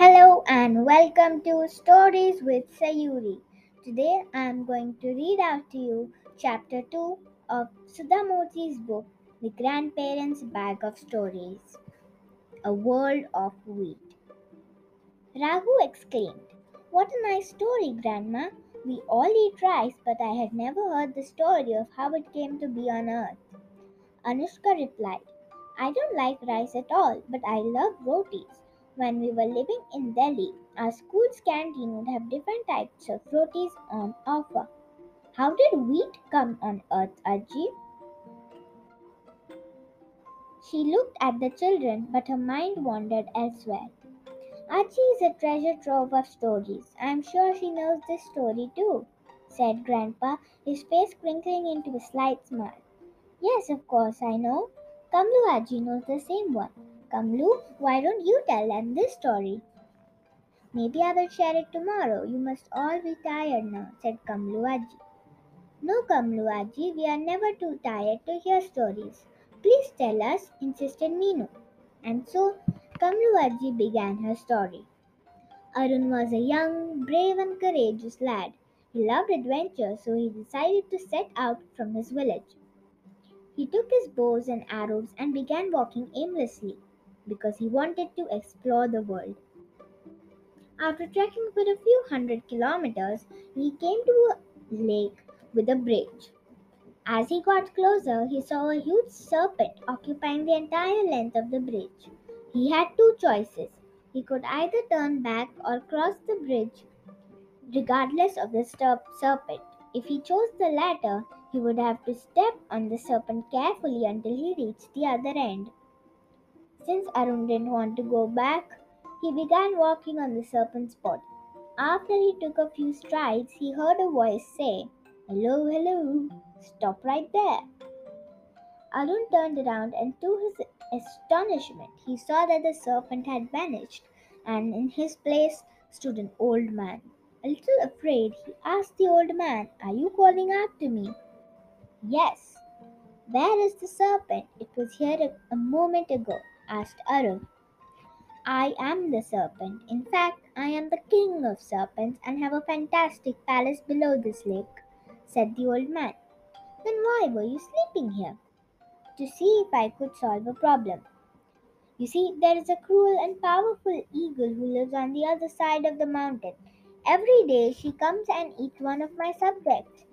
Hello and welcome to Stories with Sayuri. Today I am going to read out to you chapter 2 of Sudha Murty's book The Grandparents' Bag of Stories A World of Wheat. Raghu exclaimed, What a nice story, Grandma! We all eat rice, but I had never heard the story of how it came to be on earth. Anushka replied, I don't like rice at all, but I love rotis. When we were living in Delhi, our school's canteen would have different types of rotis on offer. How did wheat come on earth, Ajji? She looked at the children, but her mind wandered elsewhere. Ajji is a treasure trove of stories. I am sure she knows this story too, said Grandpa, his face crinkling into a slight smile. Yes, of course, I know. Kamlu Ajji knows the same one. Kamlu, why don't you tell them this story? Maybe I will share it tomorrow. You must all be tired now, said Kamlu Ajji. No, Kamlu Ajji, we are never too tired to hear stories. Please tell us, insisted Meenu. And so, Kamlu Ajji began her story. Arun was a young, brave, and courageous lad. He loved adventure, so he decided to set out from his village. He took his bows and arrows and began walking aimlessly because he wanted to explore the world. After trekking for a few hundred kilometers, he came to a lake with a bridge. As he got closer, he saw a huge serpent occupying the entire length of the bridge. He had two choices. He could either turn back or cross the bridge, regardless of the serpent. If he chose the latter, he would have to step on the serpent carefully until he reached the other end. Since Arun didn't want to go back, he began walking on the serpent's body. After he took a few strides, he heard a voice say, Hello, hello, stop right there. Arun turned around and to his astonishment, he saw that the serpent had vanished and in his place stood an old man. A little afraid, he asked the old man, Are you calling after me? Yes. Where is the serpent? It was here a, a moment ago asked Arun. I am the serpent. In fact, I am the king of serpents and have a fantastic palace below this lake, said the old man. Then why were you sleeping here? To see if I could solve a problem. You see, there is a cruel and powerful eagle who lives on the other side of the mountain. Every day she comes and eats one of my subjects.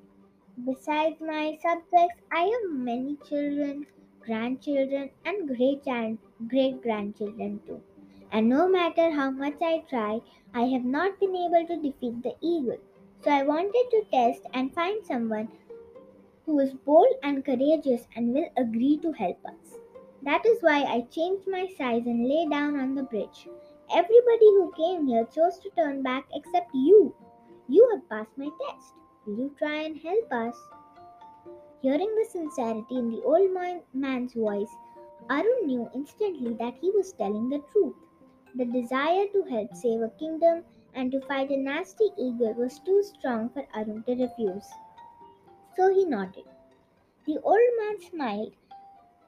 Besides my subjects, I have many children grandchildren, and great great grandchildren too. And no matter how much I try, I have not been able to defeat the eagle. So I wanted to test and find someone who is bold and courageous and will agree to help us. That is why I changed my size and lay down on the bridge. Everybody who came here chose to turn back except you. You have passed my test. Will you try and help us? Hearing the sincerity in the old man's voice, Arun knew instantly that he was telling the truth. The desire to help save a kingdom and to fight a nasty eagle was too strong for Arun to refuse. So he nodded. The old man smiled,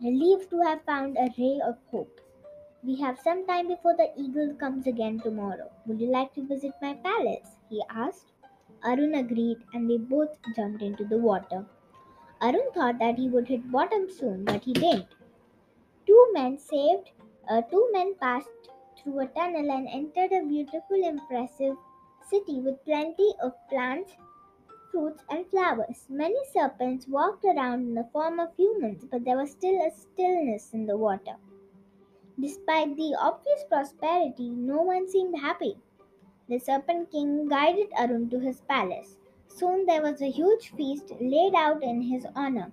relieved to have found a ray of hope. We have some time before the eagle comes again tomorrow. Would you like to visit my palace? he asked. Arun agreed and they both jumped into the water. Arun thought that he would hit bottom soon, but he didn't. Two men saved, uh, two men passed through a tunnel and entered a beautiful, impressive city with plenty of plants, fruits, and flowers. Many serpents walked around in the form of humans, but there was still a stillness in the water. Despite the obvious prosperity, no one seemed happy. The Serpent King guided Arun to his palace. Soon there was a huge feast laid out in his honor.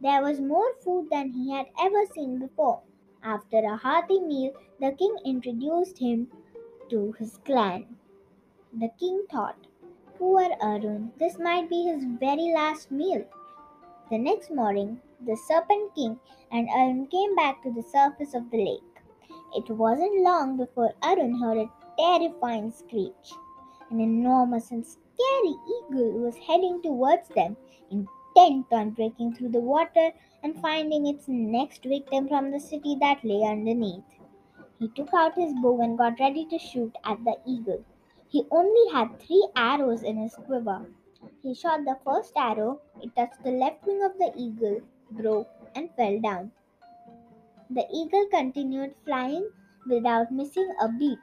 There was more food than he had ever seen before. After a hearty meal, the king introduced him to his clan. The king thought, Poor Arun, this might be his very last meal. The next morning, the Serpent King and Arun came back to the surface of the lake. It wasn't long before Arun heard a terrifying screech. An enormous and scary eagle was heading towards them, intent on breaking through the water and finding its next victim from the city that lay underneath. He took out his bow and got ready to shoot at the eagle. He only had three arrows in his quiver. He shot the first arrow, it touched the left wing of the eagle, broke, and fell down. The eagle continued flying without missing a beat.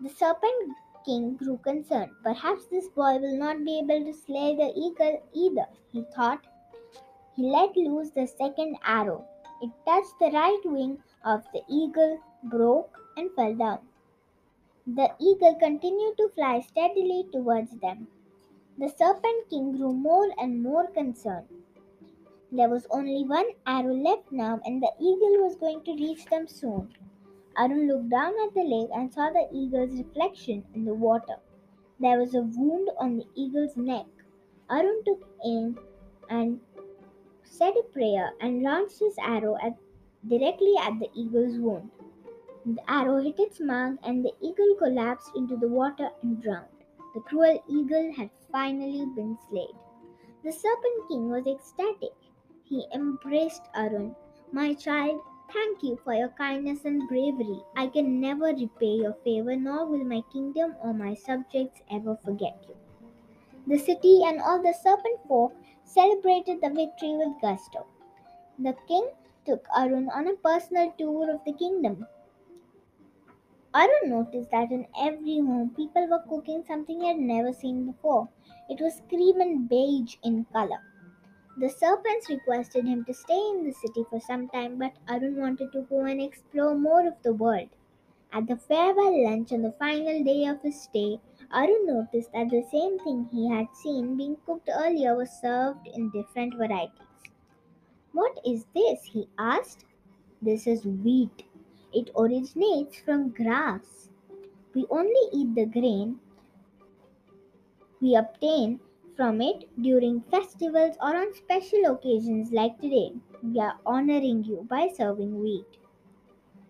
The serpent king grew concerned. Perhaps this boy will not be able to slay the eagle either, he thought. He let loose the second arrow. It touched the right wing of the eagle, broke, and fell down. The eagle continued to fly steadily towards them. The serpent king grew more and more concerned. There was only one arrow left now, and the eagle was going to reach them soon. Arun looked down at the lake and saw the eagle's reflection in the water. There was a wound on the eagle's neck. Arun took aim and said a prayer and launched his arrow at, directly at the eagle's wound. The arrow hit its mark and the eagle collapsed into the water and drowned. The cruel eagle had finally been slain. The serpent king was ecstatic. He embraced Arun. My child, thank you for your kindness and bravery. I can never repay your favor, nor will my kingdom or my subjects ever forget you. The city and all the serpent folk celebrated the victory with gusto. The king took Arun on a personal tour of the kingdom. Arun noticed that in every home people were cooking something he had never seen before. It was cream and beige in color. The serpents requested him to stay in the city for some time, but Arun wanted to go and explore more of the world. At the farewell lunch on the final day of his stay, Arun noticed that the same thing he had seen being cooked earlier was served in different varieties. What is this? he asked. This is wheat. It originates from grass. We only eat the grain we obtain from it during festivals or on special occasions like today. We are honoring you by serving wheat.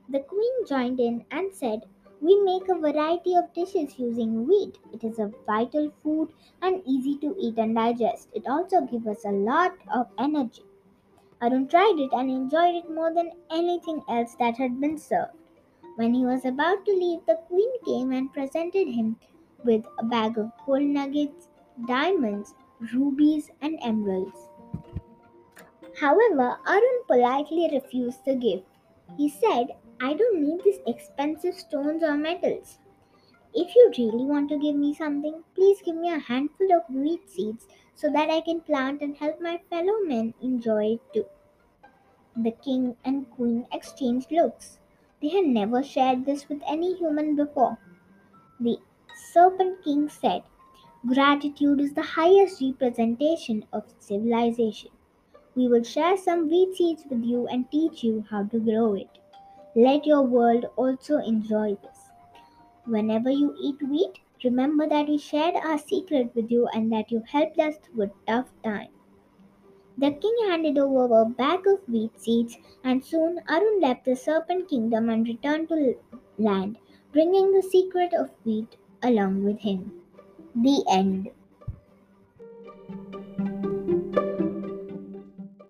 The queen joined in and said, We make a variety of dishes using wheat. It is a vital food and easy to eat and digest. It also gives us a lot of energy. Arun tried it and enjoyed it more than anything else that had been served. When he was about to leave, the queen came and presented him with a bag of gold nuggets diamonds, rubies, and emeralds. However, Arun politely refused the gift. He said, I don't need these expensive stones or metals. If you really want to give me something, please give me a handful of wheat seeds so that I can plant and help my fellow men enjoy it too. The king and queen exchanged looks. They had never shared this with any human before. The serpent king said, Gratitude is the highest representation of civilization. We will share some wheat seeds with you and teach you how to grow it. Let your world also enjoy this. Whenever you eat wheat, remember that we shared our secret with you and that you helped us through a tough time. The king handed over a bag of wheat seeds, and soon Arun left the serpent kingdom and returned to land, bringing the secret of wheat along with him. The end.